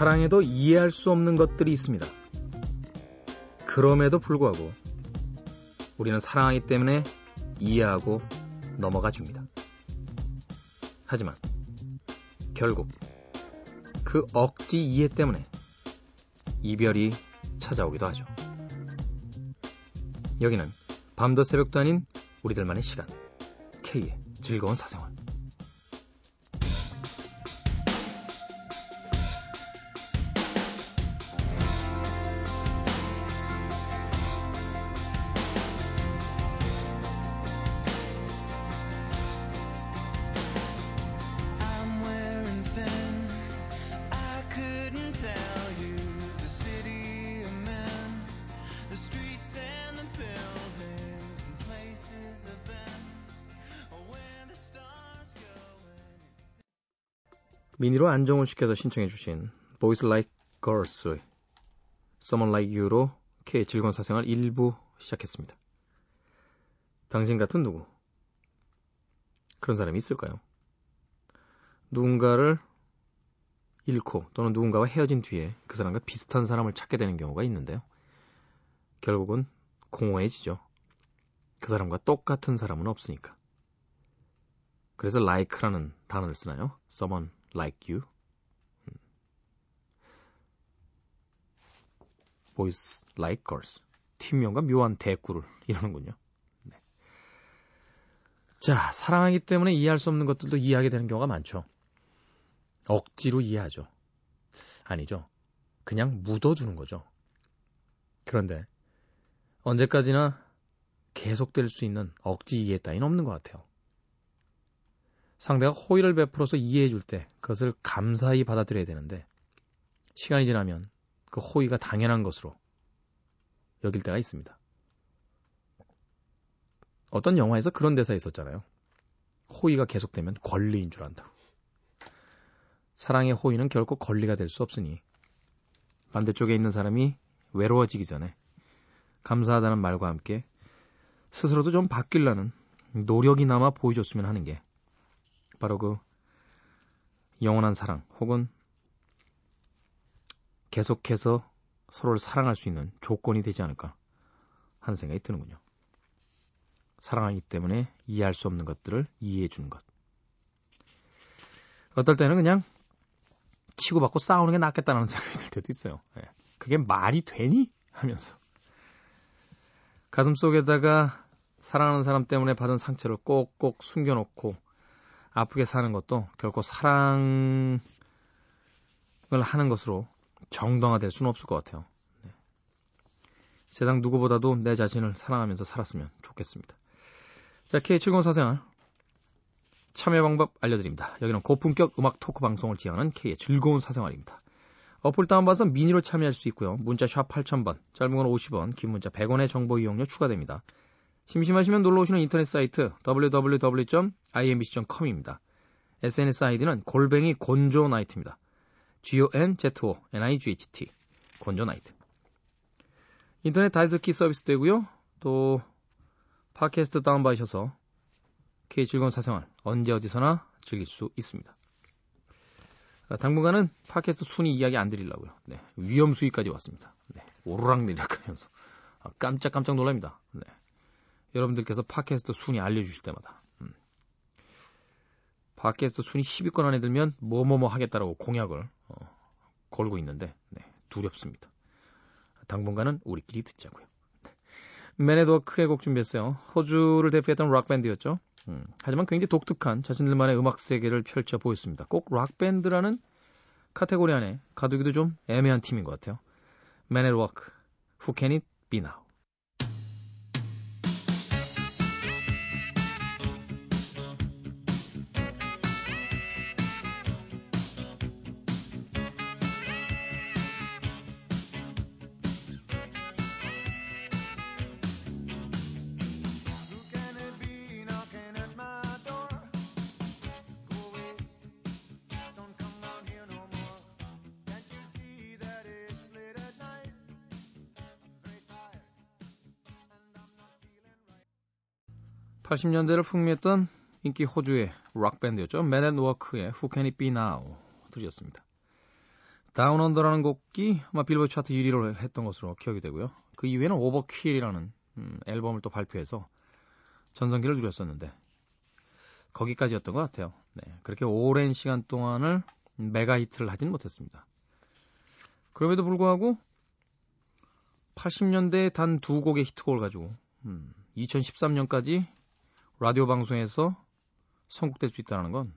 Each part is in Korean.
사랑에도 이해할 수 없는 것들이 있습니다. 그럼에도 불구하고 우리는 사랑하기 때문에 이해하고 넘어가 줍니다. 하지만 결국 그 억지 이해 때문에 이별이 찾아오기도 하죠. 여기는 밤도 새벽도 아닌 우리들만의 시간. K의 즐거운 사생활. 미니로 안정훈 씨께서 신청해 주신 Boys Like Girls, Someone Like You로 K 즐거운 사생활 1부 시작했습니다. 당신 같은 누구? 그런 사람이 있을까요? 누군가를 잃고 또는 누군가와 헤어진 뒤에 그 사람과 비슷한 사람을 찾게 되는 경우가 있는데요. 결국은 공허해지죠. 그 사람과 똑같은 사람은 없으니까. 그래서 like라는 단어를 쓰나요? someone like you. boys like girls. 팀명과 묘한 대꾸를 이루는군요. 네. 자, 사랑하기 때문에 이해할 수 없는 것들도 이해하게 되는 경우가 많죠. 억지로 이해하죠. 아니죠. 그냥 묻어주는 거죠. 그런데 언제까지나 계속될 수 있는 억지 이해 따위는 없는 것 같아요. 상대가 호의를 베풀어서 이해해 줄 때 그것을 감사히 받아들여야 되는데 시간이 지나면 그 호의가 당연한 것으로 여길 때가 있습니다. 어떤 영화에서 그런 대사 있었잖아요. 호의가 계속되면 권리인 줄 안다고. 사랑의 호의는 결코 권리가 될 수 없으니 반대쪽에 있는 사람이 외로워지기 전에 감사하다는 말과 함께 스스로도 좀 바뀌려는 노력이나마 보여줬으면 하는 게 바로 그 영원한 사랑 혹은 계속해서 서로를 사랑할 수 있는 조건이 되지 않을까 하는 생각이 드는군요. 사랑하기 때문에 이해할 수 없는 것들을 이해해 주는 것. 어떨 때는 그냥 치고받고 싸우는 게 낫겠다는 생각이 들 때도 있어요. 예. 그게 말이 되니? 하면서. 가슴 속에다가 사랑하는 사람 때문에 받은 상처를 꼭꼭 숨겨놓고 아프게 사는 것도 결코 사랑을 하는 것으로 정당화될 수는 없을 것 같아요. 네. 세상 누구보다도 내 자신을 사랑하면서 살았으면 좋겠습니다. 자, K70 사생활 참여 방법 알려드립니다. 여기는 고품격 음악 토크 방송을 지향하는 K의 즐거운 사생활입니다. 어플 다운받아서 미니로 참여할 수 있고요. 문자 샵 8000번, 짧은 건 50원, 긴 문자 100원의 정보 이용료 추가됩니다. 심심하시면 놀러 오시는 인터넷 사이트 www.imbc.com입니다. SNS 아이디는 골뱅이 gonzo night입니다. G-O-N-Z-O-N-I-G-H-T gonzo night. 인터넷 다시듣기 서비스 되고요. 또 팟캐스트 다운받으셔서 K 즐거운 사생활 언제 어디서나 즐길 수 있습니다. 아, 당분간은 팟캐스트 순위 이야기 안 드리려고요. 네, 위험 수위까지 왔습니다. 네, 오르락 내리락 하면서 아, 깜짝깜짝 놀랍니다. 네. 여러분들께서 팟캐스트 순위 알려주실 때마다 음. 팟캐스트 순위 10위권 안에 들면 뭐뭐뭐 하겠다라고 공약을 어, 걸고 있는데 네, 두렵습니다. 당분간은 우리끼리 듣자고요. Men At Work의 곡 준비했어요. 호주를 대표했던 락밴드였죠. 음, 하지만 굉장히 독특한 자신들만의 음악 세계를 펼쳐 보였습니다. 꼭 락밴드라는 카테고리 안에 가두기도 좀 애매한 팀인 것 같아요. Men At Work, Who Can It Be Now? 80년대를 풍미했던 인기 호주의 락밴드였죠. Men At Work의 Who Can It Be Now 들으셨습니다. Down Under라는 곡이 아마 빌보드 차트 1위를 했던 것으로 기억이 되고요. 그 이후에는 Overkill이라는 음, 앨범을 또 발표해서 전성기를 누렸었는데 거기까지였던 것 같아요. 네, 그렇게 오랜 시간 동안을 메가 히트를 하진 못했습니다. 그럼에도 불구하고 80년대에 단 두 곡의 히트곡을 가지고 음, 2013년까지 라디오 방송에서 선곡될 수 있다는 건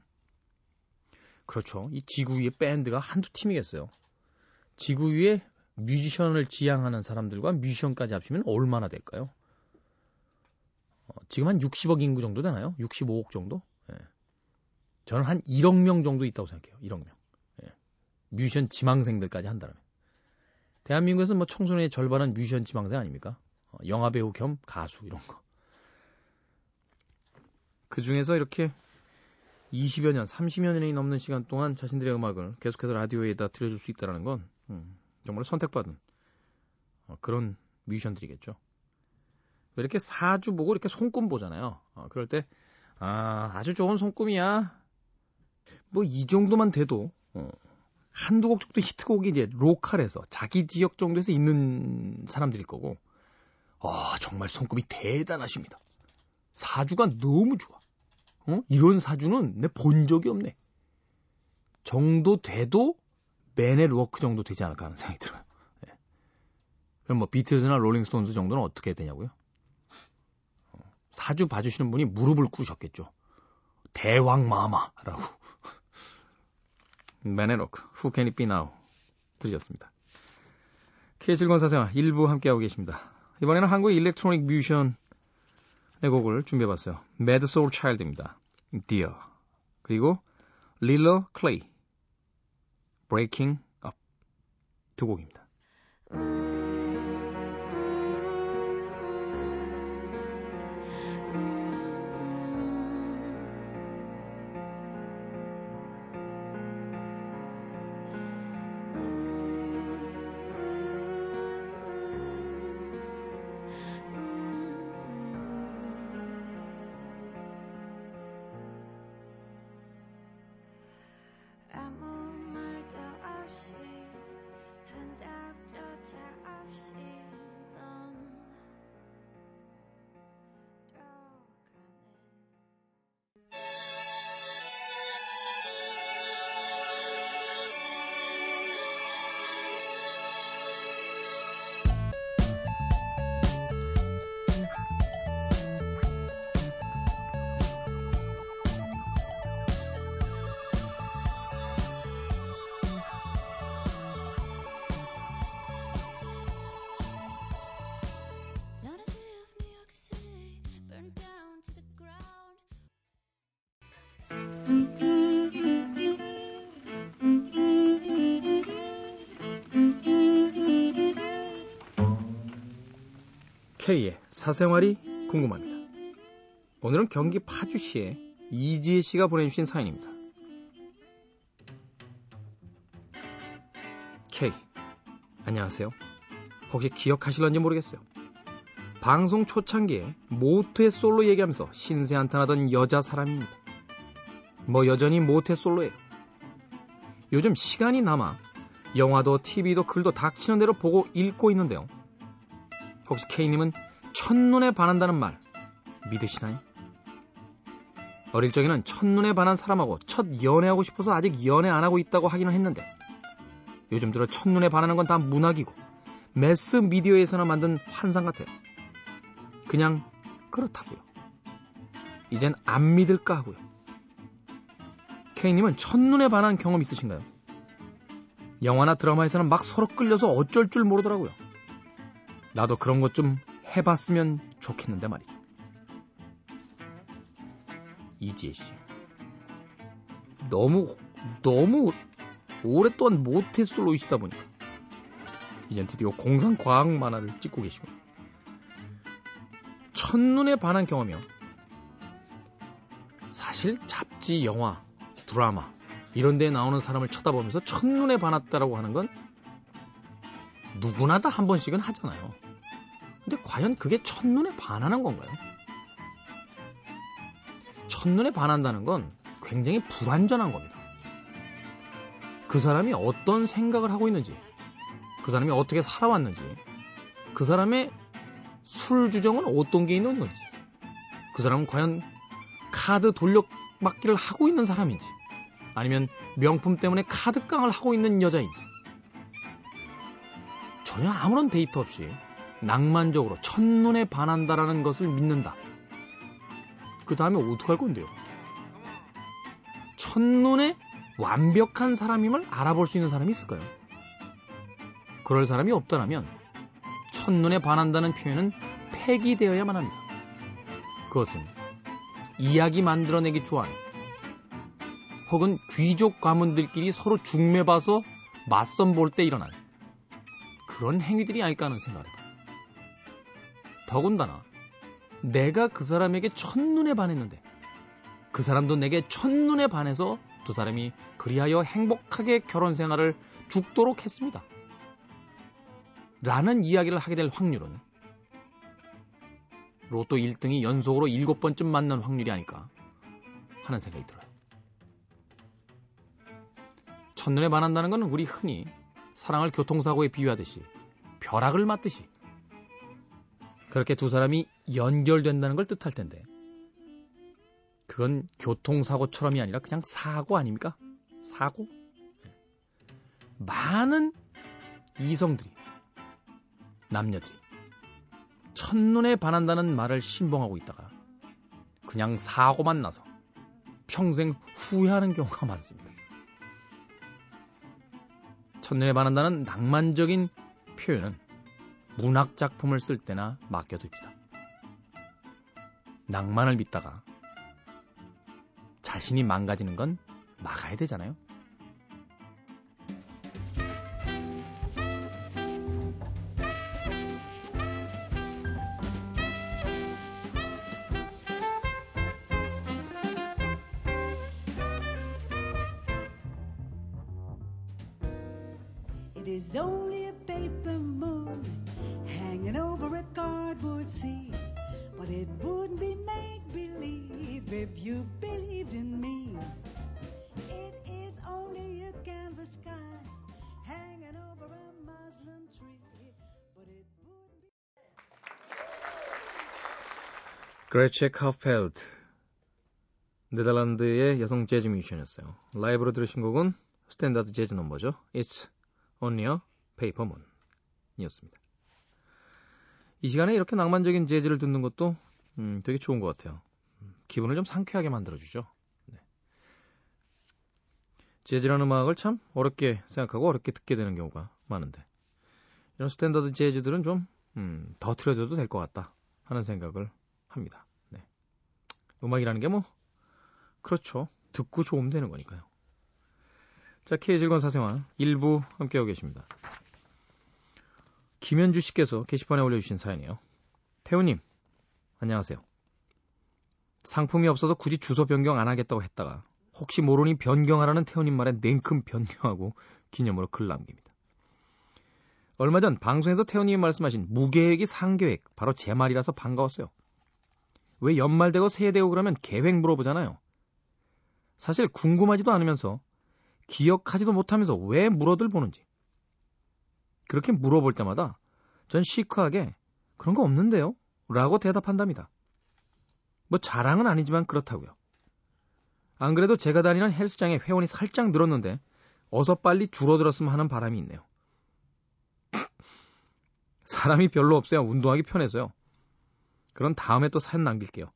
그렇죠. 이 지구 위에 밴드가 한두 팀이겠어요. 지구 위에 뮤지션을 지향하는 사람들과 뮤지션까지 합치면 얼마나 될까요? 어, 지금 한 60억 인구 정도 되나요? 65억 정도? 예. 저는 한 1억 명 정도 있다고 생각해요. 1억 명. 예. 뮤지션 지망생들까지 한다면. 대한민국에서 뭐 청소년의 절반은 뮤지션 지망생 아닙니까? 어, 영화배우 겸 가수 이런 거. 그 중에서 이렇게 20여 년, 30여 년이 넘는 시간 동안 자신들의 음악을 계속해서 라디오에다 들려줄 수 있다는 건 음, 정말 선택받은 어, 그런 뮤지션들이겠죠. 이렇게 사주 보고 이렇게 손금 보잖아요. 어, 그럴 때 아, 아주 좋은 손금이야. 뭐 이 정도만 돼도 어, 한두 곡 정도 히트곡이 이제 로컬에서 자기 지역 정도에서 있는 사람들일 거고 아, 정말 손금이 대단하십니다. 사주가 너무 좋아. 어? 이런 사주는 내 본 적이 없네. 정도 돼도 Men At Work 정도 되지 않을까 하는 생각이 들어요. 네. 그럼 뭐 비틀즈나 롤링스톤스 정도는 어떻게 되냐고요? 사주 봐주시는 분이 무릎을 꿇으셨겠죠. 대왕 마마라고. Men At Work, Who Can It Be Now 들으셨습니다. K의 즐거운 사생활 1부 함께하고 계십니다. 이번에는 한국 일렉트로닉 뮤지션 의 곡을 준비해봤어요. Mad Soul Child입니다. Dear. 그리고 릴러 클레이, Breaking Up 두 곡입니다. K의 사생활이 궁금합니다. 오늘은 경기 파주시에 이지혜 씨가 보내주신 사연입니다. K. 안녕하세요. 혹시 기억하실런지 모르겠어요. 방송 초창기에 모태 솔로 얘기하면서 신세 한탄하던 여자 사람입니다. 뭐 여전히 모태 솔로예요. 요즘 시간이 남아 영화도 TV도 글도 닥치는 대로 보고 읽고 있는데요. 혹시 K님은 첫눈에 반한다는 말 믿으시나요? 어릴 적에는 첫눈에 반한 사람하고 첫 연애하고 싶어서 아직 연애 안 하고 있다고 하기는 했는데 요즘 들어 첫눈에 반하는 건 다 문학이고 매스 미디어에서나 만든 환상 같아요. 그냥 그렇다고요. 이젠 안 믿을까 하고요. K님은 첫눈에 반한 경험 있으신가요? 영화나 드라마에서는 막 서로 끌려서 어쩔 줄 모르더라고요. 나도 그런 것 좀 해봤으면 좋겠는데 말이죠. 이지혜 씨. 너무, 너무 오랫동안 모태솔로이시다 보니까. 이젠 드디어 공상 과학 만화를 찍고 계시고. 첫눈에 반한 경험이요. 사실 잡지, 영화, 드라마, 이런 데에 나오는 사람을 쳐다보면서 첫눈에 반했다라고 하는 건 누구나 다 한 번씩은 하잖아요. 근데 과연 그게 첫눈에 반하는 건가요? 첫눈에 반한다는 건 굉장히 불완전한 겁니다. 그 사람이 어떤 생각을 하고 있는지, 그 사람이 어떻게 살아왔는지, 그 사람의 술 주정은 어떤 게 있는 건지, 그 사람은 과연 카드 돌려막기를 하고 있는 사람인지, 아니면 명품 때문에 카드깡을 하고 있는 여자인지, 전혀 아무런 데이터 없이 낭만적으로 첫눈에 반한다라는 것을 믿는다. 그 다음에 어떻게 할 건데요? 첫눈에 완벽한 사람임을 알아볼 수 있는 사람이 있을까요? 그럴 사람이 없더라면 첫눈에 반한다는 표현은 폐기되어야만 합니다. 그것은 이야기 만들어내기 좋아하는 혹은 귀족 가문들끼리 서로 중매봐서 맞선 볼 때 일어난 그런 행위들이 아닐까 하는 생각을 해봐요. 더군다나 내가 그 사람에게 첫눈에 반했는데 그 사람도 내게 첫눈에 반해서 두 사람이 그리하여 행복하게 결혼 생활을 죽도록 했습니다. 라는 이야기를 하게 될 확률은 로또 1등이 연속으로 7번쯤 맞는 확률이 아닐까 하는 생각이 들어요. 첫눈에 반한다는 것은 우리 흔히 사랑을 교통사고에 비유하듯이 벼락을 맞듯이 그렇게 두 사람이 연결된다는 걸 뜻할 텐데 그건 교통사고처럼이 아니라 그냥 사고 아닙니까? 사고? 네. 많은 이성들이 남녀들이 첫눈에 반한다는 말을 신봉하고 있다가 그냥 사고만 나서 평생 후회하는 경우가 많습니다. 첫눈에 반한다는 낭만적인 표현은 문학 작품을 쓸 때나 맡겨둡시다. 낭만을 믿다가 자신이 망가지는 건 막아야 되잖아요. Greetje Kauffeld. 네덜란드의 여성 재즈 뮤지션이었어요. 라이브로 들으신 곡은 스탠다드 재즈 넘버죠. It's Only a Paper Moon 이었습니다. 이 시간에 이렇게 낭만적인 재즈를 듣는 것도 음, 되게 좋은 것 같아요. 기분을 좀 상쾌하게 만들어주죠. 네. 재즈라는 음악을 참 어렵게 생각하고 어렵게 듣게 되는 경우가 많은데 이런 스탠더드 재즈들은 좀 음, 더 틀어줘도 될 것 같다 하는 생각을 합니다. 네. 음악이라는 게 뭐 그렇죠. 듣고 좋으면 되는 거니까요. 자, K의 즐거운 사생활 일부 함께하고 계십니다. 김현주 씨께서 게시판에 올려주신 사연이에요. 태우님, 안녕하세요. 상품이 없어서 굳이 주소 변경 안 하겠다고 했다가 혹시 모르니 변경하라는 태우님 말에 냉큼 변경하고 기념으로 글 남깁니다. 얼마 전 방송에서 태우님이 말씀하신 무계획이 상계획 바로 제 말이라서 반가웠어요. 왜 연말 되고 새해 되고 그러면 계획 물어보잖아요. 사실 궁금하지도 않으면서 기억하지도 못하면서 왜 물어들 보는지. 그렇게 물어볼 때마다 전 시크하게 그런 거 없는데요? 라고 대답한답니다. 뭐 자랑은 아니지만 그렇다고요. 안 그래도 제가 다니는 헬스장에 회원이 살짝 늘었는데 어서 빨리 줄어들었으면 하는 바람이 있네요. 사람이 별로 없어야 운동하기 편해서요. 그런 다음에 또 사연 남길게요.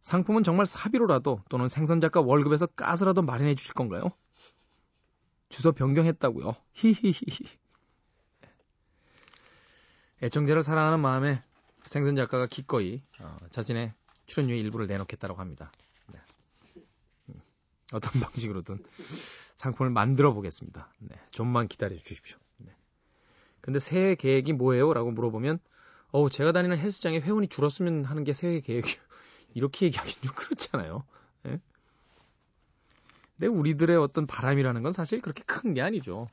상품은 정말 사비로라도 또는 생선 작가 월급에서 까서라도 마련해 주실 건가요? 주소 변경했다고요. 히히히히. 애청자를 사랑하는 마음에 생선 작가가 기꺼이 어, 자신의 출연료의 일부를 내놓겠다고 합니다. 네. 음, 어떤 방식으로든 상품을 만들어 보겠습니다. 네. 좀만 기다려 주십시오. 네. 근데 새해 계획이 뭐예요? 라고 물어보면 어우 제가 다니는 헬스장에 회원이 줄었으면 하는 게 새해 계획이요. 이렇게 얘기하기는 좀 그렇잖아요. 네? 근데 우리들의 어떤 바람이라는 건 사실 그렇게 큰 게 아니죠.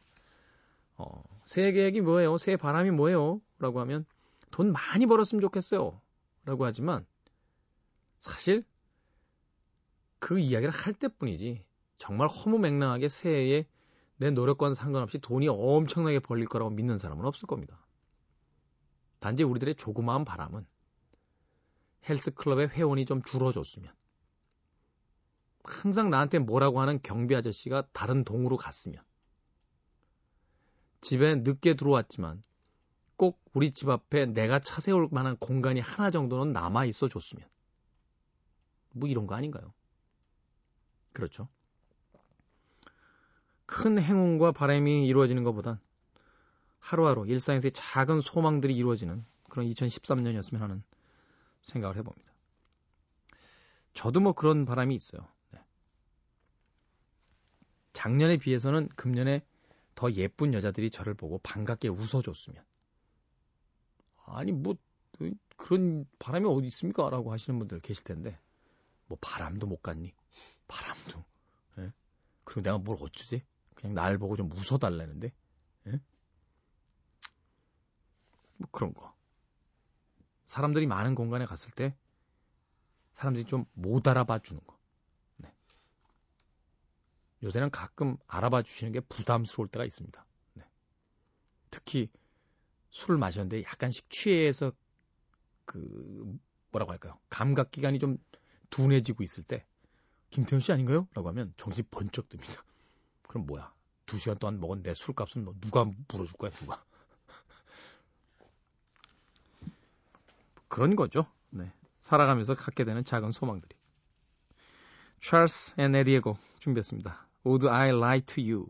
어, 새해 계획이 뭐예요? 새해 바람이 뭐예요? 라고 하면 돈 많이 벌었으면 좋겠어요. 라고 하지만 사실 그 이야기를 할 때뿐이지 정말 허무맹랑하게 새해에 내 노력과는 상관없이 돈이 엄청나게 벌릴 거라고 믿는 사람은 없을 겁니다. 단지 우리들의 조그마한 바람은 헬스클럽의 회원이 좀 줄어줬으면 항상 나한테 뭐라고 하는 경비 아저씨가 다른 동으로 갔으면 집에 늦게 들어왔지만 꼭 우리 집 앞에 내가 차 세울 만한 공간이 하나 정도는 남아 있어 줬으면 뭐 이런 거 아닌가요? 그렇죠. 큰 행운과 바람이 이루어지는 것보단 하루하루 일상에서의 작은 소망들이 이루어지는 그런 2013년이었으면 하는 생각을 해봅니다. 저도 뭐 그런 바람이 있어요. 네. 작년에 비해서는 금년에 더 예쁜 여자들이 저를 보고 반갑게 웃어줬으면. 아니, 뭐, 그런 바람이 어디 있습니까? 라고 하시는 분들 계실 텐데, 뭐, 바람도 못 갔니? 바람도. 예? 그리고 내가 뭘 어쩌지? 그냥 날 보고 좀 웃어달라는데, 예? 뭐 그런 거. 사람들이 많은 공간에 갔을 때, 사람들이 좀 못 알아봐 주는 거. 요새는 가끔 알아봐 주시는 게 부담스러울 때가 있습니다. 네. 특히 술을 마셨는데 약간씩 취해서 그 뭐라고 할까요? 감각 기관이 좀 둔해지고 있을 때 김태현 씨 아닌가요? 라고 하면 정신이 번쩍 듭니다. 그럼 뭐야? 두 시간 동안 먹은 내 술값은 너 누가 물어줄 거야, 누가? 그런 거죠. 네. 살아가면서 갖게 되는 작은 소망들이. 찰스 앤 에디에고 준비했습니다. Would I lie to you?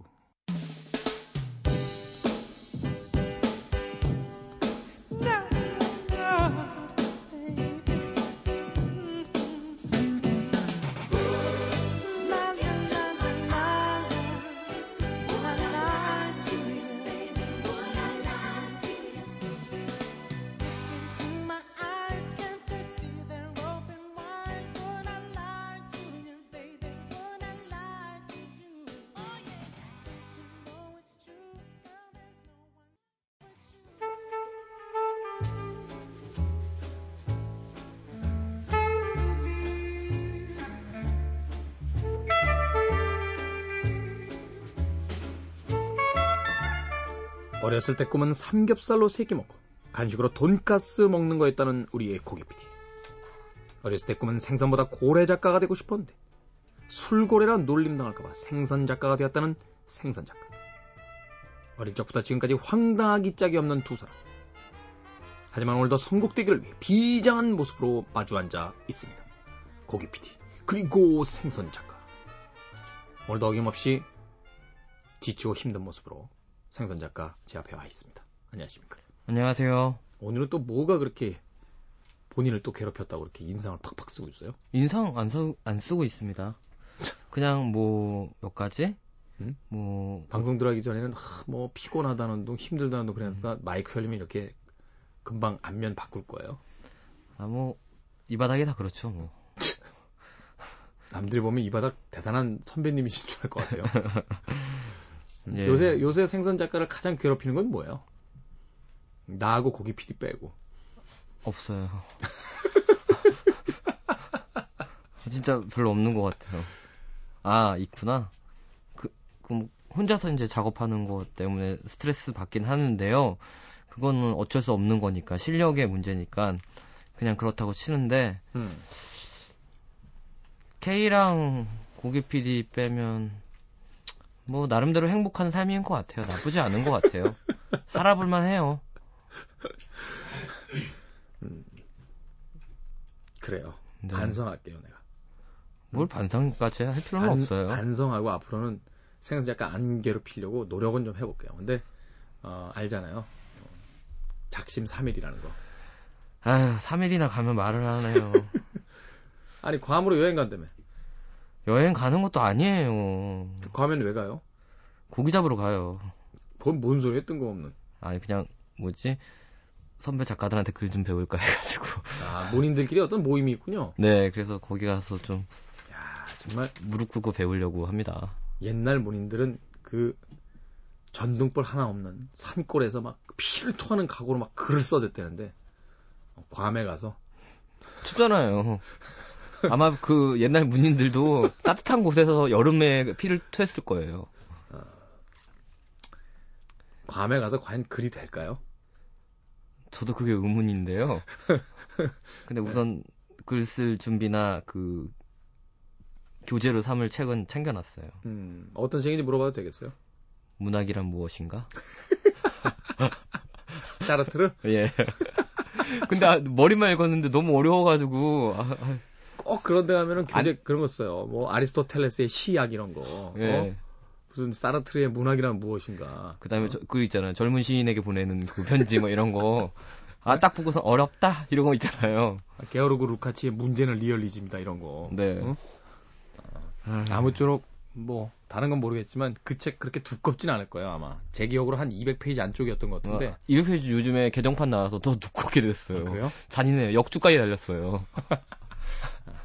어렸을 때 꿈은 삼겹살로 세 끼 먹고 간식으로 돈가스 먹는 거였다는 우리의 고기 PD. 어렸을 때 꿈은 생선보다 고래 작가가 되고 싶었는데 술고래라 놀림당할까봐 생선 작가가 되었다는 생선 작가. 어릴 적부터 지금까지 황당하기 짝이 없는 두 사람. 하지만 오늘도 선곡되기를 위해 비장한 모습으로 마주 앉아 있습니다. 고기 PD 그리고 생선 작가. 오늘도 어김없이 지치고 힘든 모습으로 생선 작가 제 앞에 와 있습니다. 안녕하십니까? 안녕하세요. 오늘은 또 뭐가 그렇게 본인을 또 괴롭혔다고 이렇게 인상을 팍팍 쓰고 있어요? 인상 안, 써, 안 쓰고 있습니다. 그냥 뭐 몇 가지? 음? 뭐 방송 들어가기 전에는 하, 뭐 피곤하다는 둥 힘들다는 둥 그러니까 음. 마이크 열리면 이렇게 금방 안면 바꿀 거예요. 아 뭐 이 바닥이 다 그렇죠 뭐. 남들이 보면 이 바닥 대단한 선배님이신 줄 알 것 같아요. 예. 요새 요새 생선 작가를 가장 괴롭히는 건 뭐예요? 나하고 고기 PD 빼고 없어요. 진짜 별로 없는 것 같아요. 아 있구나. 그 그럼 혼자서 이제 작업하는 것 때문에 스트레스 받긴 하는데요. 그거는 어쩔 수 없는 거니까 실력의 문제니까 그냥 그렇다고 치는데 음. K랑 고기 PD 빼면 뭐 나름대로 행복한 삶인 것 같아요. 나쁘지 않은 것 같아요. 살아볼만 해요. 음, 그래요. 네. 반성할게요, 내가. 뭘 반성까지 할 필요는 반, 없어요. 반성하고 앞으로는 생각을 약간 안 괴롭히려고 노력은 좀 해볼게요. 근데 어, 알잖아요. 작심 3일이라는 거. 아휴, 3일이나 가면 말을 하네요. 아니, 괌으로 여행 간다며. 여행 가는 것도 아니에요. 가면 왜 가요? 고기 잡으러 가요. 그건 뭔 소리야, 뜬금없는. 아니, 그냥, 뭐지? 선배 작가들한테 글 좀 배울까 해가지고. 아, 본인들끼리 어떤 모임이 있군요. 네, 그래서 거기 가서 좀. 야, 정말. 무릎 꿇고 배우려고 합니다. 옛날 본인들은 그 전등불 하나 없는 산골에서 막 피를 토하는 각오로 막 글을 써댔대는데, 괌에 가서. 춥잖아요. 아마 그 옛날 문인들도 따뜻한 곳에서 여름에 피를 토했을 거예요. 괌에 가서 과연 글이 될까요? 저도 그게 의문인데요. 근데 우선 글 쓸 준비나 그 교재로 삼을 책은 챙겨놨어요. 음, 어떤 책인지 물어봐도 되겠어요? 문학이란 무엇인가? 샤르트르? 예. 근데 아, 머리만 읽었는데 너무 어려워가지고 아, 아. 꼭 그런 데 가면은 교재 안... 그런 거 써요. 뭐 아리스토텔레스의 시약 이런 거. 예. 어? 무슨 사르트르의 문학이란 무엇인가. 그다음에 어? 저, 그 있잖아요. 젊은 시인에게 보내는 그 편지 뭐 이런 거. 아, 딱 보고서 어렵다 이런 거 있잖아요. 아, 게오르그 루카치의 문제는 리얼리즘이다 이런 거. 네. 어? 아, 아무쪼록 뭐 다른 건 모르겠지만 그 책 그렇게 두껍진 않을 거예요 아마 제 기억으로 한 200페이지 안쪽이었던 것 같은데 어, 200페이지 요즘에 개정판 나와서 더 두껍게 됐어요. 아, 그래요? 잔인해요. 역주까지 달렸어요.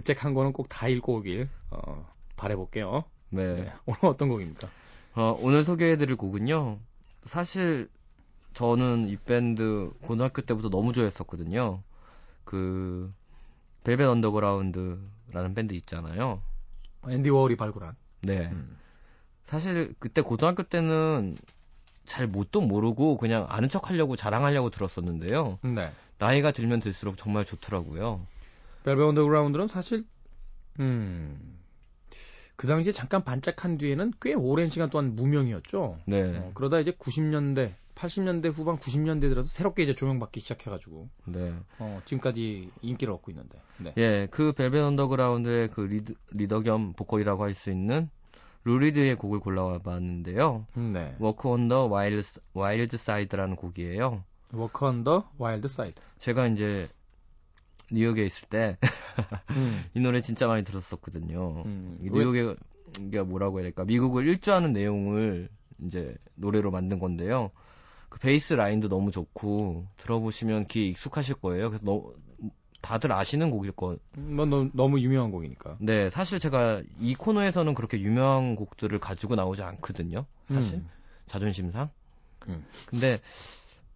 그 책 한 권은 꼭 다 읽고 오길 어, 바래볼게요. 네. 네. 오늘 어떤 곡입니까? 어, 오늘 소개해드릴 곡은요. 사실 저는 이 밴드 고등학교 때부터 너무 좋아했었거든요. 그 Velvet Underground라는 밴드 있잖아요. 앤디 워홀이 발굴한. 네. 음. 사실 그때 고등학교 때는 잘 뭣도 모르고 그냥 아는 척 하려고 자랑하려고 들었었는데요. 네. 나이가 들면 들수록 정말 좋더라고요. Velvet Underground는 사실 음. 그 당시에 잠깐 반짝한 뒤에는 꽤 오랜 시간 동안 무명이었죠. 네. 어, 그러다 이제 90년대, 80년대 후반 90년대 들어서 새롭게 이제 조명받기 시작해가지고. 네. 어, 지금까지 인기를 얻고 있는데. 네. 예, 그 Velvet Underground의 그 리드, 리더 겸 보컬이라고 할 수 있는 Lou Reed의 곡을 골라봤는데요. 네. Walk on the Wild, Wild Side라는 곡이에요. Walk on the Wild Side. 제가 이제 뉴욕에 있을 때, 음. 이 노래 진짜 많이 들었었거든요. 음. 뉴욕에, 이게 뭐라고 해야 될까, 미국을 일주하는 내용을 이제 노래로 만든 건데요. 그 베이스 라인도 너무 좋고, 들어보시면 귀에 익숙하실 거예요. 그래서 너, 다들 아시는 곡일 거. 뭐, 너, 너무 유명한 곡이니까. 네, 사실 제가 이 코너에서는 그렇게 유명한 곡들을 가지고 나오지 않거든요. 사실. 음. 자존심상. 음. 근데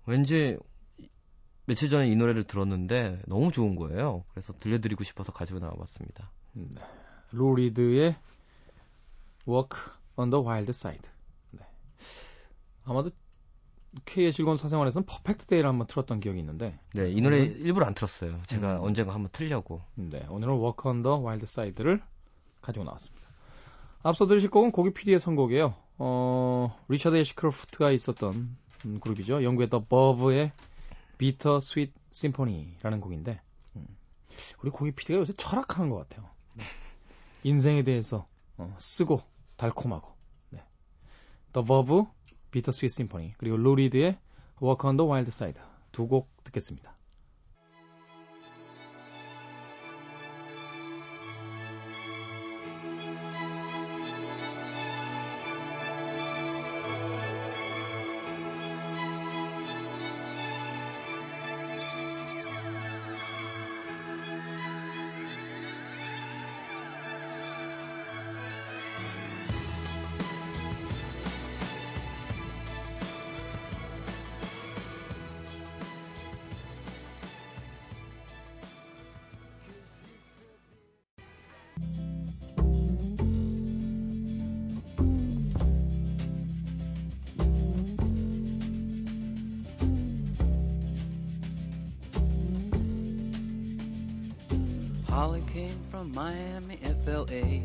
왠지 며칠 전에 이 노래를 들었는데 너무 좋은 거예요. 그래서 들려드리고 싶어서 가지고 나와봤습니다. 네. Lou Reed의 Walk on the Wild Side. 네. 아마도 K의 즐거운 사생활에서는 Perfect Day를 한번 틀었던 기억이 있는데. 네, 이 노래 오늘은... 일부러 안 틀었어요. 제가 음. 언젠가 한번 틀려고. 네, 오늘은 Walk on the Wild Side를 가지고 나왔습니다. 앞서 들으실 곡은 고기 PD의 선곡이에요. 어, 리처드 애시크로프트가 있었던 음, 그룹이죠. 영국의 The Bove의 비터 스윗 심포니라는 곡인데 음. 우리 고기 PD가 요새 철학하는 것 같아요. 네. 인생에 대해서 어, 쓰고 달콤하고 네. The Verve, Bitter Sweet Symphony 그리고 Lou Reed의 Walk on the Wild Side 두 곡 듣겠습니다. came from Miami, FLA.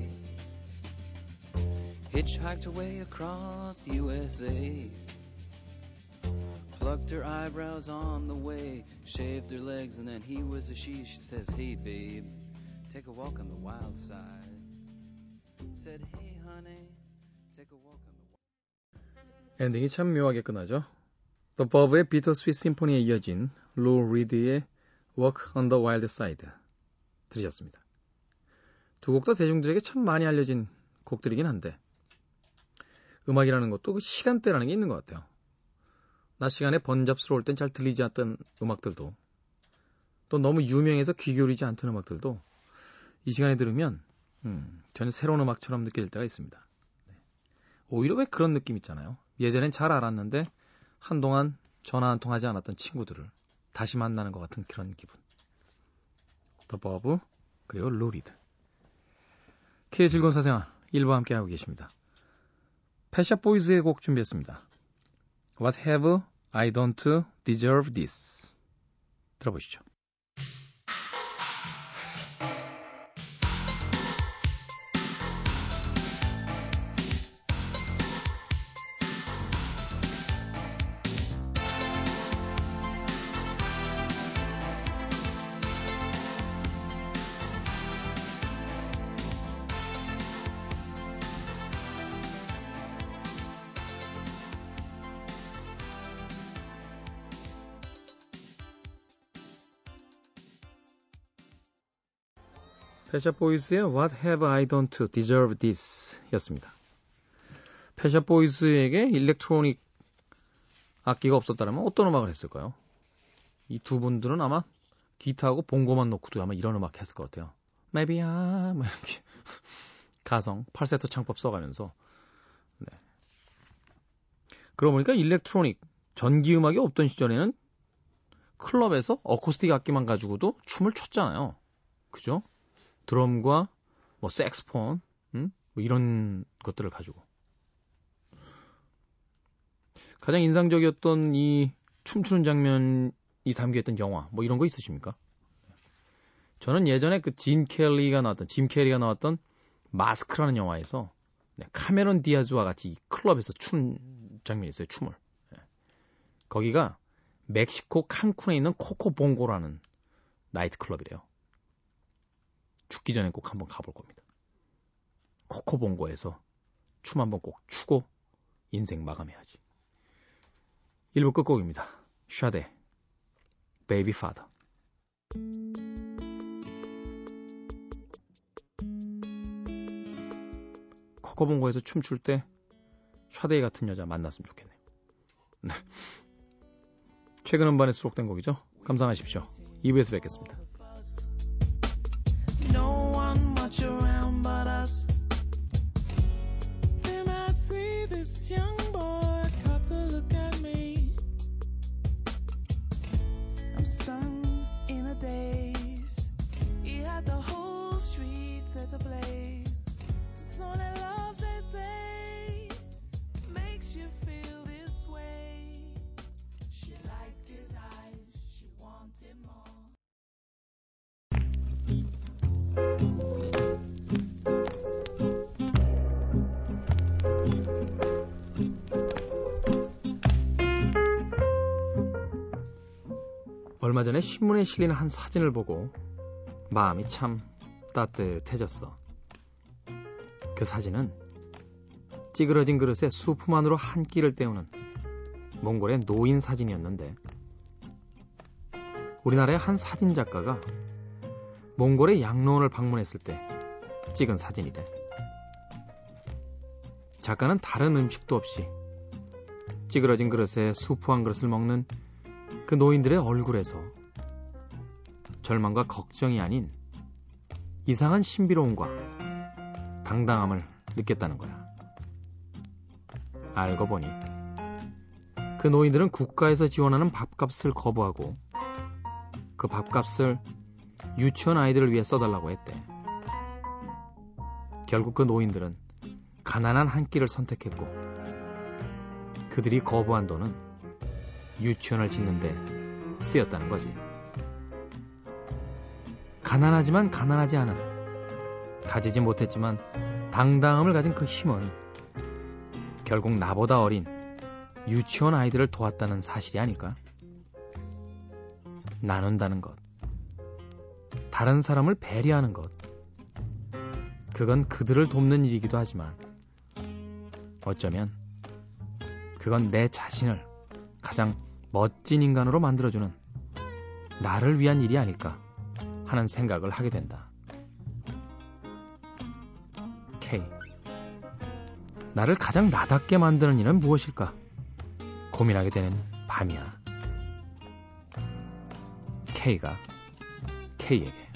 Hitchhiked away across USA. Plucked her eyebrows on the way, shaved her legs, and then he was a she. She says, Hey, babe, take a walk on the wild side. Said, Hey, honey, take a walk on the wild 엔딩이 참 묘하게 끝나죠. The Bob의 Bittersweet Symphony에 이어진 로 리드의 Walk on the Wild Side. 들으셨습니다. 두 곡 다 대중들에게 참 많이 알려진 곡들이긴 한데 음악이라는 것도 그 시간대라는 게 있는 것 같아요. 낮 시간에 번잡스러울 땐 잘 들리지 않던 음악들도 또 너무 유명해서 귀 기울이지 않던 음악들도 이 시간에 들으면 음, 전혀 새로운 음악처럼 느껴질 때가 있습니다. 네. 오히려 왜 그런 느낌 있잖아요. 예전엔 잘 알았는데 한동안 전화 한 통 하지 않았던 친구들을 다시 만나는 것 같은 그런 기분. The Verve 그리고 Lou Reed K의 즐거운 사생활 1부 함께하고 계십니다. Pet Shop Boys의 곡 준비했습니다. What have I done to deserve this? 들어보시죠. Pet Shop Boys의 What Have I Done to Deserve This 였습니다. Pet Shop Boys에게 일렉트로닉 악기가 없었다면 어떤 음악을 했을까요? 이 두 분들은 아마 기타하고 봉고만 놓고도 아마 이런 음악 했을 것 같아요. Maybe I 뭐 이렇게 가성 팔세토 창법 써가면서 네. 그러고 보니까 일렉트로닉 전기 음악이 없던 시절에는 클럽에서 어쿠스틱 악기만 가지고도 춤을 췄잖아요. 그죠? 드럼과 뭐 색스폰, 음? 뭐 이런 것들을 가지고 가장 인상적이었던 이 춤추는 장면이 담겨있던 영화 뭐 이런 거 있으십니까? 저는 예전에 그 진 켈리가 나왔던 짐 캐리가 나왔던 마스크라는 영화에서 네, 카메론 디아즈와 같이 클럽에서 춘 장면이 있어요. 춤을. 네. 거기가 멕시코 칸쿤에 있는 Coco Bongo라는 나이트 클럽이래요. 죽기 전에 꼭 한번 가볼 겁니다. Coco Bongo에서 춤 한번 꼭 추고 인생 마감해야지. 1부 끝곡입니다. Sade, Baby Father. 코코봉고에서 춤출 때 샤데이 같은 여자 만났으면 좋겠네요. 네. 최근 음반에 수록된 곡이죠. 감상하십시오. 2부에서 뵙겠습니다. 얼마 전에 신문에 실린 한 사진을 보고 마음이 참 따뜻해졌어. 그 사진은 찌그러진 그릇에 수프 만으로 한 끼를 때우는 몽골의 노인 사진이었는데 우리나라의 한 사진 작가가 몽골의 양로원을 방문했을 때 찍은 사진이래. 작가는 다른 음식도 없이 찌그러진 그릇에 수프 한 그릇을 먹는 그 노인들의 얼굴에서 절망과 걱정이 아닌 이상한 신비로움과 당당함을 느꼈다는 거야. 알고 보니 그 노인들은 국가에서 지원하는 밥값을 거부하고 그 밥값을 유치원 아이들을 위해 써달라고 했대. 결국 그 노인들은 가난한 한 끼를 선택했고 그들이 거부한 돈은 유치원을 짓는데 쓰였다는 거지. 가난하지만 가난하지 않은, 가지지 못했지만 당당함을 가진 그 힘은 결국 나보다 어린 유치원 아이들을 도왔다는 사실이 아닐까? 나눈다는 것, 다른 사람을 배려하는 것, 그건 그들을 돕는 일이기도 하지만 어쩌면 그건 내 자신을 가장 멋진 인간으로 만들어주는 나를 위한 일이 아닐까 하는 생각을 하게 된다. K. 나를 가장 나답게 만드는 일은 무엇일까? 고민하게 되는 밤이야. K가 K에게.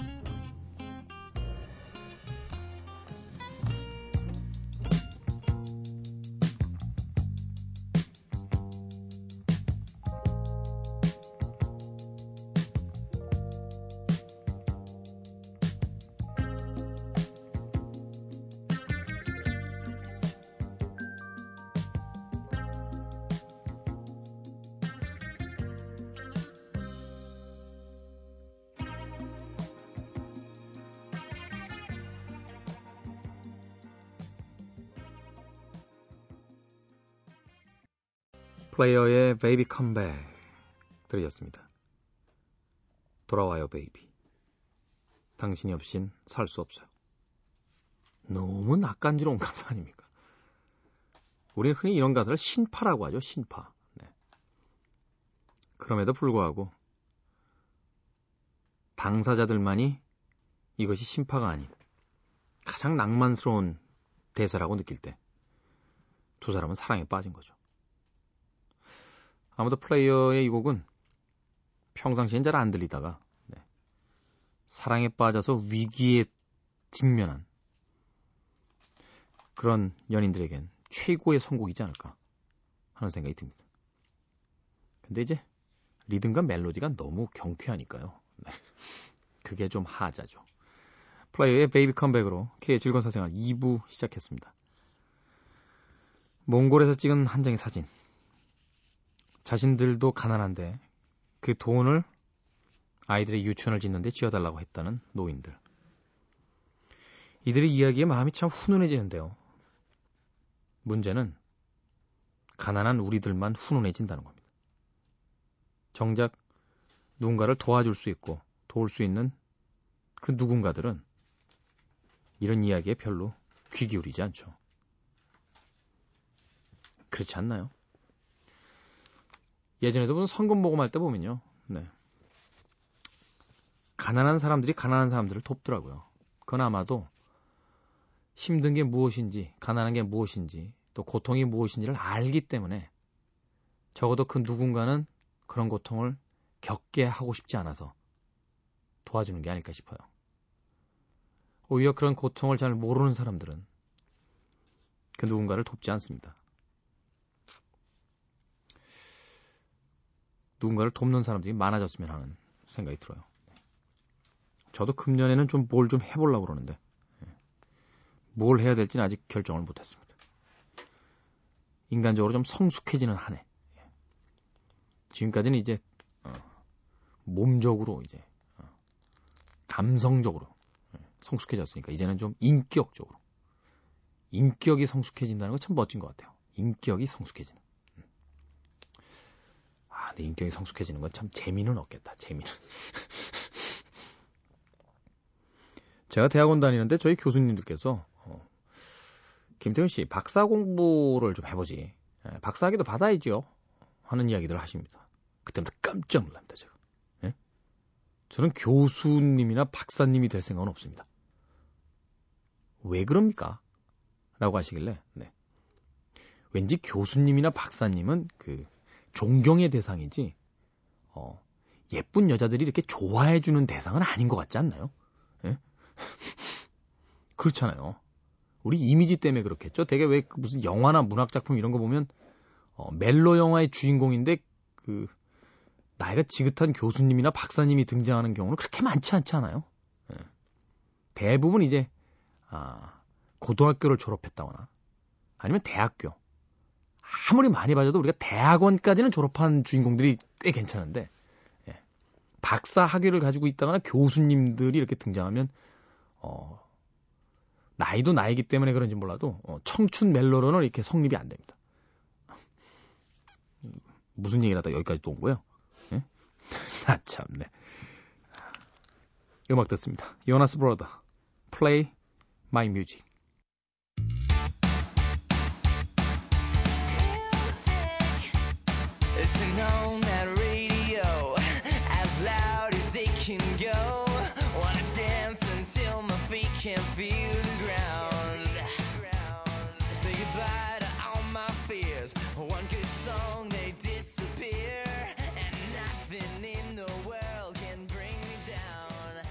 Player의 Baby Come Back 들으셨습니다. 돌아와요 baby. 당신이 없인 살 수 없어요. 너무 낯간지러운 가사 아닙니까? 우리는 흔히 이런 가사를 신파라고 하죠. 신파. 네. 그럼에도 불구하고 당사자들만이 이것이 신파가 아닌 가장 낭만스러운 대사라고 느낄 때 두 사람은 사랑에 빠진 거죠. 아무도 플레이어의 이 곡은 평상시엔 잘 안 들리다가 네. 사랑에 빠져서 위기에 직면한 그런 연인들에겐 최고의 선곡이지 않을까 하는 생각이 듭니다. 근데 이제 리듬과 멜로디가 너무 경쾌하니까요. 네. 그게 좀 하자죠. Player의 Baby Come Back으로 K의 즐거운 사생활 2부 시작했습니다. 몽골에서 찍은 한 장의 사진. 자신들도 가난한데 그 돈을 아이들의 유치원을 짓는데 쥐어달라고 했다는 노인들. 이들의 이야기에 마음이 참 훈훈해지는데요. 문제는 가난한 우리들만 훈훈해진다는 겁니다. 정작 누군가를 도와줄 수 있고 도울 수 있는 그 누군가들은 이런 이야기에 별로 귀 기울이지 않죠. 그렇지 않나요? 예전에도 무슨 성금 모금할 때 보면요. 네. 가난한 사람들이 가난한 사람들을 돕더라고요. 그건 아마도 힘든 게 무엇인지, 가난한 게 무엇인지, 또 고통이 무엇인지를 알기 때문에 적어도 그 누군가는 그런 고통을 겪게 하고 싶지 않아서 도와주는 게 아닐까 싶어요. 오히려 그런 고통을 잘 모르는 사람들은 그 누군가를 돕지 않습니다. 누군가를 돕는 사람들이 많아졌으면 하는 생각이 들어요. 저도 금년에는 좀 뭘 좀 해보려고 그러는데 예. 뭘 해야 될지는 아직 결정을 못했습니다. 인간적으로 좀 성숙해지는 한 해. 예. 지금까지는 이제 어, 몸적으로 이제 어, 감성적으로 예, 성숙해졌으니까 이제는 좀 인격적으로 인격이 성숙해진다는 건 참 멋진 것 같아요. 인격이 성숙해지는. 내 인격이 성숙해지는 건 참 재미는 없겠다. 재미는. 제가 대학원 다니는데 저희 교수님들께서 어, 김태훈 씨 박사 공부를 좀 해보지. 예, 박사학위도 받아야죠. 하는 이야기들을 하십니다. 그때부터 깜짝 놀랍니다. 제가. 예? 저는 교수님이나 박사님이 될 생각은 없습니다. 왜 그럽니까? 라고 하시길래 네. 왠지 교수님이나 박사님은 그 존경의 대상이지, 어, 예쁜 여자들이 이렇게 좋아해 주는 대상은 아닌 것 같지 않나요? 예? 그렇잖아요. 우리 이미지 때문에 그렇겠죠? 되게 왜그 무슨 영화나 문학 작품 이런 거 보면, 어, 멜로 영화의 주인공인데, 그, 나이가 지긋한 교수님이나 박사님이 등장하는 경우는 그렇게 많지 않지 않아요? 예. 대부분 이제, 아, 고등학교를 졸업했다거나, 아니면 대학교, 아무리 많이 봐줘도 우리가 대학원까지는 졸업한 주인공들이 꽤 괜찮은데 예. 박사 학위를 가지고 있다거나 교수님들이 이렇게 등장하면 어, 나이도 나이기 때문에 그런지 몰라도 어, 청춘 멜로로는 이렇게 성립이 안 됩니다. 무슨 얘기를 하다 여기까지 또 온 거예요? 예? 아 참네. 음악 듣습니다. 요나스 브로더, Play My Music. Known that radio as loud as it can go. Wanna dance until my feet can't feel the ground. Say goodbye to all my fears. One good song, they disappear, and nothing in the world can bring me down.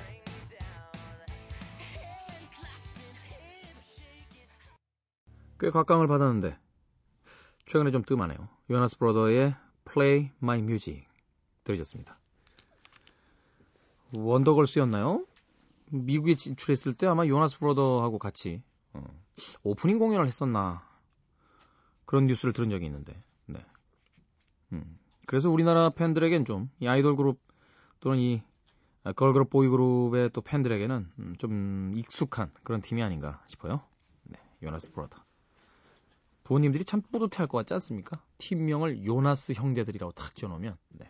꽤 각광을 받았는데 최근에 좀 뜸하네요. 요나스 브로더의 Play My Music 들으셨습니다. 원더걸스였나요? 미국에 진출했을 때 아마 요나스 브로더하고 같이 어, 오프닝 공연을 했었나 그런 뉴스를 들은 적이 있는데 네. 음, 그래서 우리나라 팬들에겐 좀 이 아이돌 그룹 또는 이 걸그룹 보이그룹의 또 팬들에게는 음, 좀 익숙한 그런 팀이 아닌가 싶어요. 네, 요나스 브로더. 부모님들이 참 뿌듯해할 것 같지 않습니까? 팀명을 요나스 형제들이라고 탁 지어놓으면 네.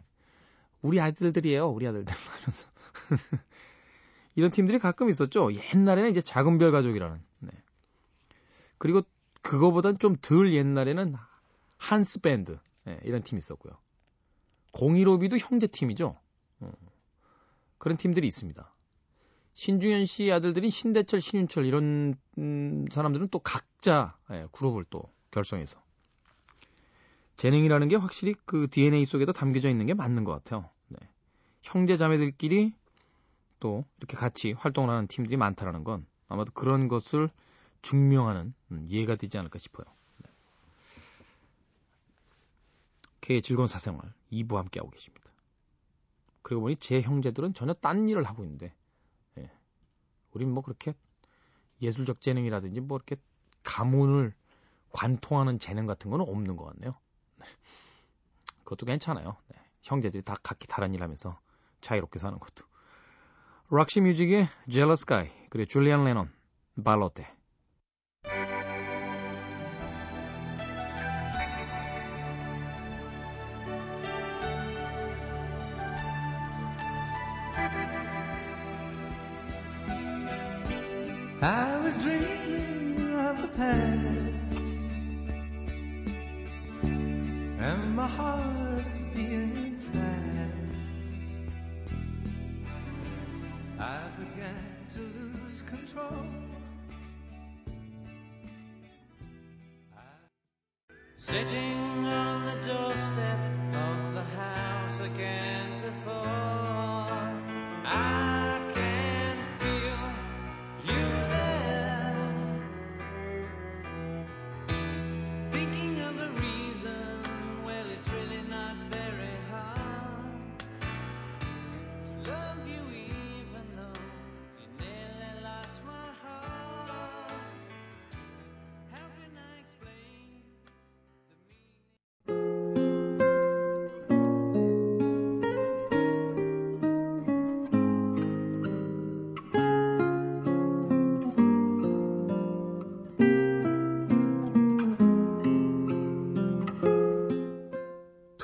우리 아들들이에요. 우리 아들들 이런 팀들이 가끔 있었죠. 옛날에는 이제 작은 별 가족이라는. 네. 그리고 그거보단 좀 덜 옛날에는 한스 밴드 네, 이런 팀이 있었고요. 015B도 형제 팀이죠. 어. 그런 팀들이 있습니다. 신중현 씨 아들들인 신대철, 신윤철 이런 음, 사람들은 또 각자 예, 그룹을 또 결성해서 재능이라는 게 확실히 그 DNA 속에도 담겨져 있는 게 맞는 것 같아요. 네. 형제 자매들끼리 또 이렇게 같이 활동을 하는 팀들이 많다라는 건 아마도 그런 것을 증명하는 음, 예가 되지 않을까 싶어요. 네. K의 즐거운 사생활 2부 함께하고 계십니다. 그리고 보니 제 형제들은 전혀 딴 일을 하고 있는데 예. 우린 뭐 그렇게 예술적 재능이라든지 뭐 이렇게 가문을 관통하는 재능 같은 거는 없는 것 같네요. 네. 그것도 괜찮아요. 네. 형제들이 다 각기 다른 일 하면서 자유롭게 사는 것도. 락시 뮤직의 Jealous Guy, 그리고 줄리안 레논, 발로테. I was dreaming of the past my heart being fast. I began to lose control. Sitting on the doorstep of the house again to fall.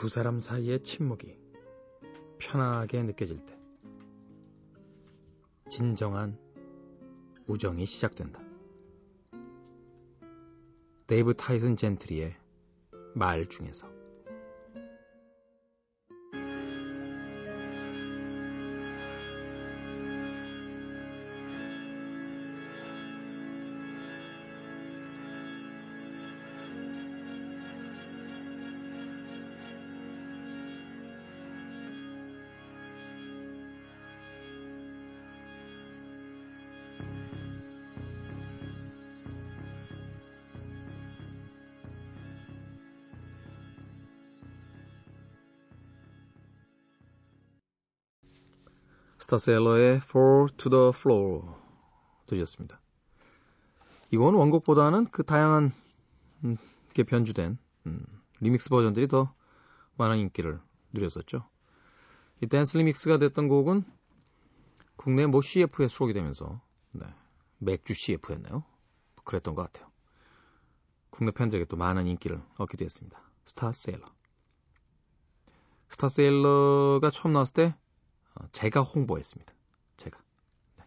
두 사람 사이의 침묵이 편하게 느껴질 때 진정한 우정이 시작된다. 데이브 타이슨 젠트리의 말 중에서 스타세일러의 Four to the Floor 드렸습니다. 이건 원곡보다는 그 다양한 음, 게 변주된 음, 리믹스 버전들이 더 많은 인기를 누렸었죠. 이 댄스 리믹스가 됐던 곡은 국내 모 CF에 수록이 되면서 네, 맥주 CF였나요? 그랬던 것 같아요. 국내 팬들에게 또 많은 인기를 얻기도 했습니다. 스타세일러. 스타세일러가 처음 나왔을 때 어, 제가 홍보했습니다. 제가. 네.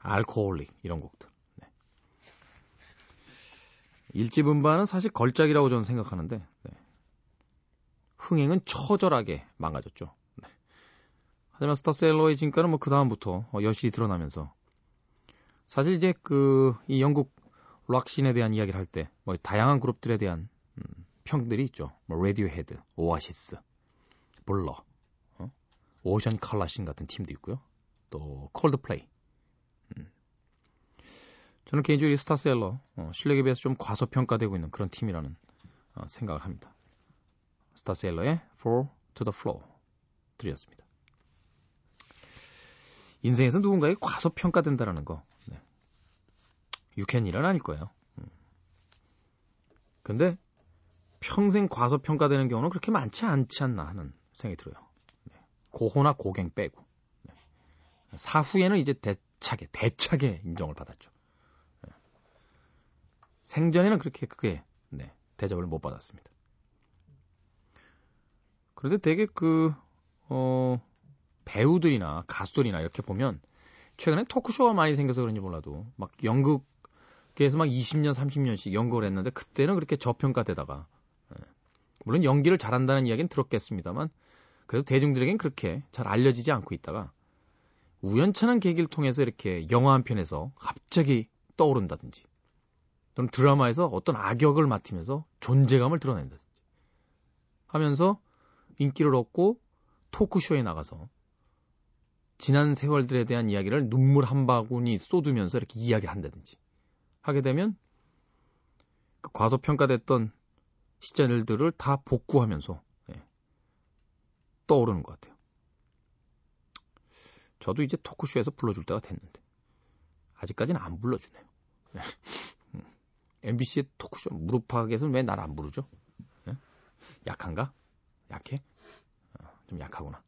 알코올릭 이런 곡들. 네. 일집 음반은 사실 걸작이라고 저는 생각하는데 네. 흥행은 처절하게 망가졌죠. 네. 하지만 스타셀러의 진가는 뭐 그 다음부터 어, 여실히 드러나면서 사실 이제 그 이 영국 락신에 대한 이야기를 할 때 뭐 다양한 그룹들에 대한 음, 평들이 있죠. 뭐 라디오헤드, 오아시스, 블러, Ocean Colour Scene 같은 팀도 있고요. 또 콜드플레이. 음. 저는 개인적으로 이 스타세일러 어, 실력에 비해서 좀 과소평가되고 있는 그런 팀이라는 어, 생각을 합니다. 스타세일러의 Four to the Floor 드렸습니다. 인생에서 누군가에게 과소평가된다라는 거 네. 유쾌한 일은 아닐 거예요. 음. 근데 평생 과소평가되는 경우는 그렇게 많지 않지 않나 하는 생각이 들어요. 고호나 고갱 빼고 네. 사후에는 이제 대차게 대차게 인정을 받았죠. 네. 생전에는 그렇게 그게 네. 대접을 못 받았습니다. 그런데 되게 그, 어, 배우들이나 가수들이나 이렇게 보면 최근에 토크쇼가 많이 생겨서 그런지 몰라도 막 연극계에서 막 20년, 30년씩 연극을 했는데 그때는 그렇게 저평가되다가 예. 물론 연기를 잘한다는 이야기는 들었겠습니다만 그래도 대중들에겐 그렇게 잘 알려지지 않고 있다가 우연찮은 계기를 통해서 이렇게 영화 한 편에서 갑자기 떠오른다든지 또는 드라마에서 어떤 악역을 맡으면서 존재감을 드러낸다든지 하면서 인기를 얻고 토크쇼에 나가서 지난 세월들에 대한 이야기를 눈물 한 바구니 쏟으면서 이렇게 이야기를 한다든지 하게 되면 그 과소평가됐던 시절들을 다 복구하면서 예, 떠오르는 것 같아요. 저도 이제 토크쇼에서 불러줄 때가 됐는데 아직까지는 안 불러주네요. MBC의 예. 토크쇼 무릎팍에서는 왜 날 안 부르죠? 예? 약한가? 약해? 어, 좀 약하구나.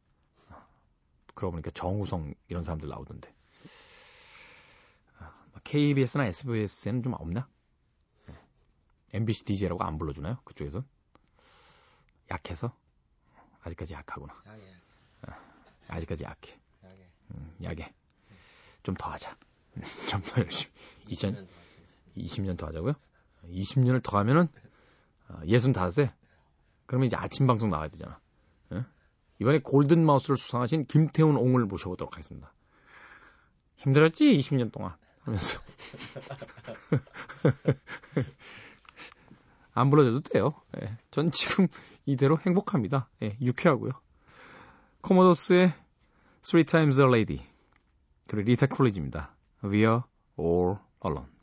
그러고 보니까 정우성 이런 사람들 나오던데. KBS나 SBS에는 좀 없나? MBC DJ라고 안 불러주나요? 그쪽에서? 약해서? 아직까지 약하구나. 약해. 아직까지 약해. 약해. 음, 약해. 좀 더 하자. 좀 더 열심히. 2000, 20년 더 하자고요? 20년을 더 하면은, 65세? 어, 그러면 이제 아침 방송 나와야 되잖아. 이번에 골든 마우스를 수상하신 김태훈 옹을 모셔보도록 하겠습니다. 힘들었지? 20년 동안 하면서. 안 불러줘도 돼요. 예, 전 지금 이대로 행복합니다. 예, 유쾌하고요. 코모도스의 Three Times a Lady 그리고 리타 쿨리지입니다. We are all alone.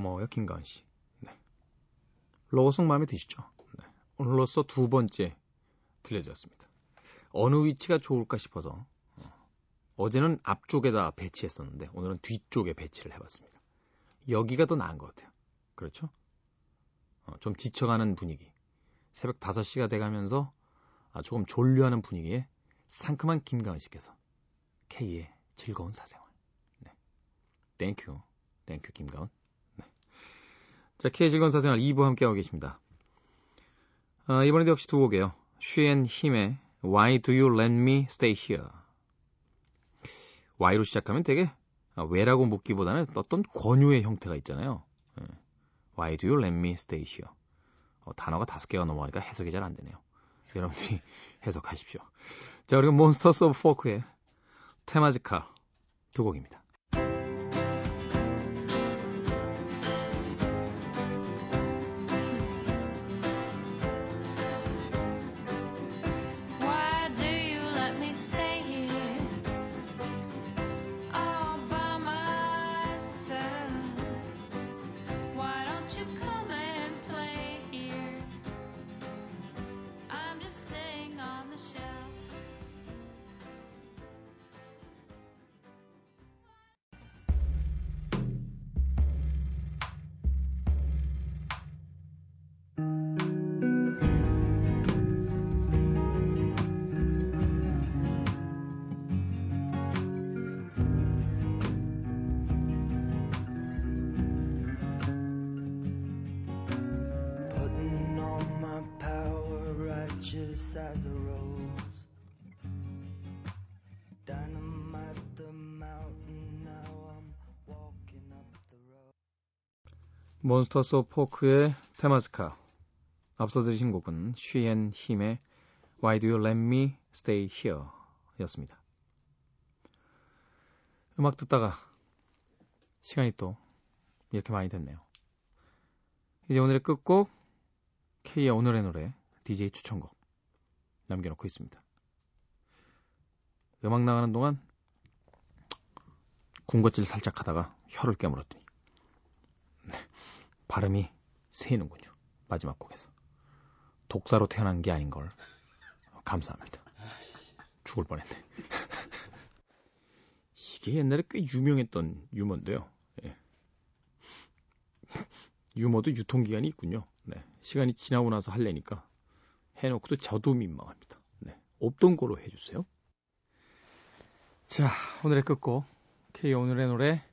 고마워요 김가은 씨. 네. 로고송 마음에 드시죠? 오늘로써 두 번째 들려졌습니다. 어느 위치가 좋을까 싶어서 어, 제는 앞쪽에다 배치했었는데 오늘은 뒤쪽에 배치를 해봤습니다. 여기가 더 나은 것 같아요. 그렇죠? 어, 좀 지쳐가는 분위기. 새벽 5시가 돼가면서 아, 조금 졸려하는 분위기에 상큼한 김가은 씨께서 K의 즐거운 사생활. 네. Thank you. Thank you 김가은. 네. 자, K의 즐거운 사생활 2부 함께하고 계십니다. 어, 이번에도 역시 두 곡이에요. She & Him의 Why Do You Let Me Stay Here? Why로 시작하면 되게 아, 왜라고 묻기보다는 어떤 권유의 형태가 있잖아요. 예. Why do you let me stay here? 어, 단어가 다섯 개가 넘어가니까 해석이 잘 안 되네요. 여러분들이 해석하십시오. 자, 그리고 몬스터스 오브 포크의 테마지카 두 곡입니다. size a rose. Dynamite the mountain, now I'm walking up the road. 몬스터스 오브 포크의 테마스카. 앞서 들으신 곡은 쉬앤 힘의 Why Do You Let Me Stay Here 였습니다. 음악 듣다가 시간이 또 이렇게 많이 됐네요. 이제 오늘의 끝곡 K의 오늘의 노래 DJ 추천곡 남겨놓고 있습니다. 음악 나가는 동안 군것질 살짝 하다가 혀를 깨물었더니 발음이 새이는군요. 마지막 곡에서. 독사로 태어난 게 아닌 걸 감사합니다. 죽을 뻔했네. 이게 옛날에 꽤 유명했던 유머인데요. 예. 유머도 유통기한이 있군요. 네. 시간이 지나고 나서 할래니까 해놓고도 저도 민망합니다. 네. 거로 해주세요. 자, 오늘의 끝곡. K 오늘의 노래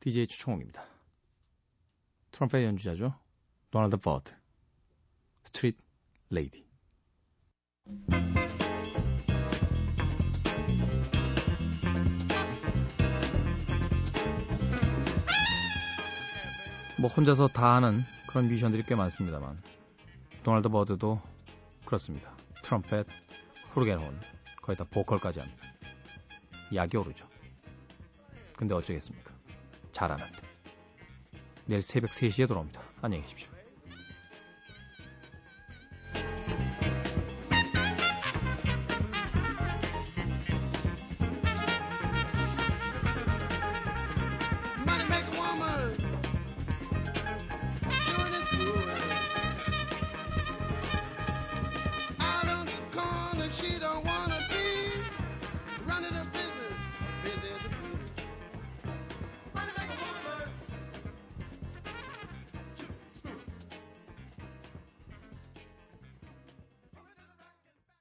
DJ 추천곡입니다. 트럼펫 연주자죠. 도널드 버드. Street Lady. 뭐 혼자서 다 하는 그런 뮤지션들이 꽤 많습니다만 도널드 버드도 그렇습니다. 트럼펫, 후르겐혼 거의 다 보컬까지 합니다. 약이 오르죠. 근데 어쩌겠습니까? 잘하는데. 내일 새벽 3시에 돌아옵니다. 안녕히 계십시오.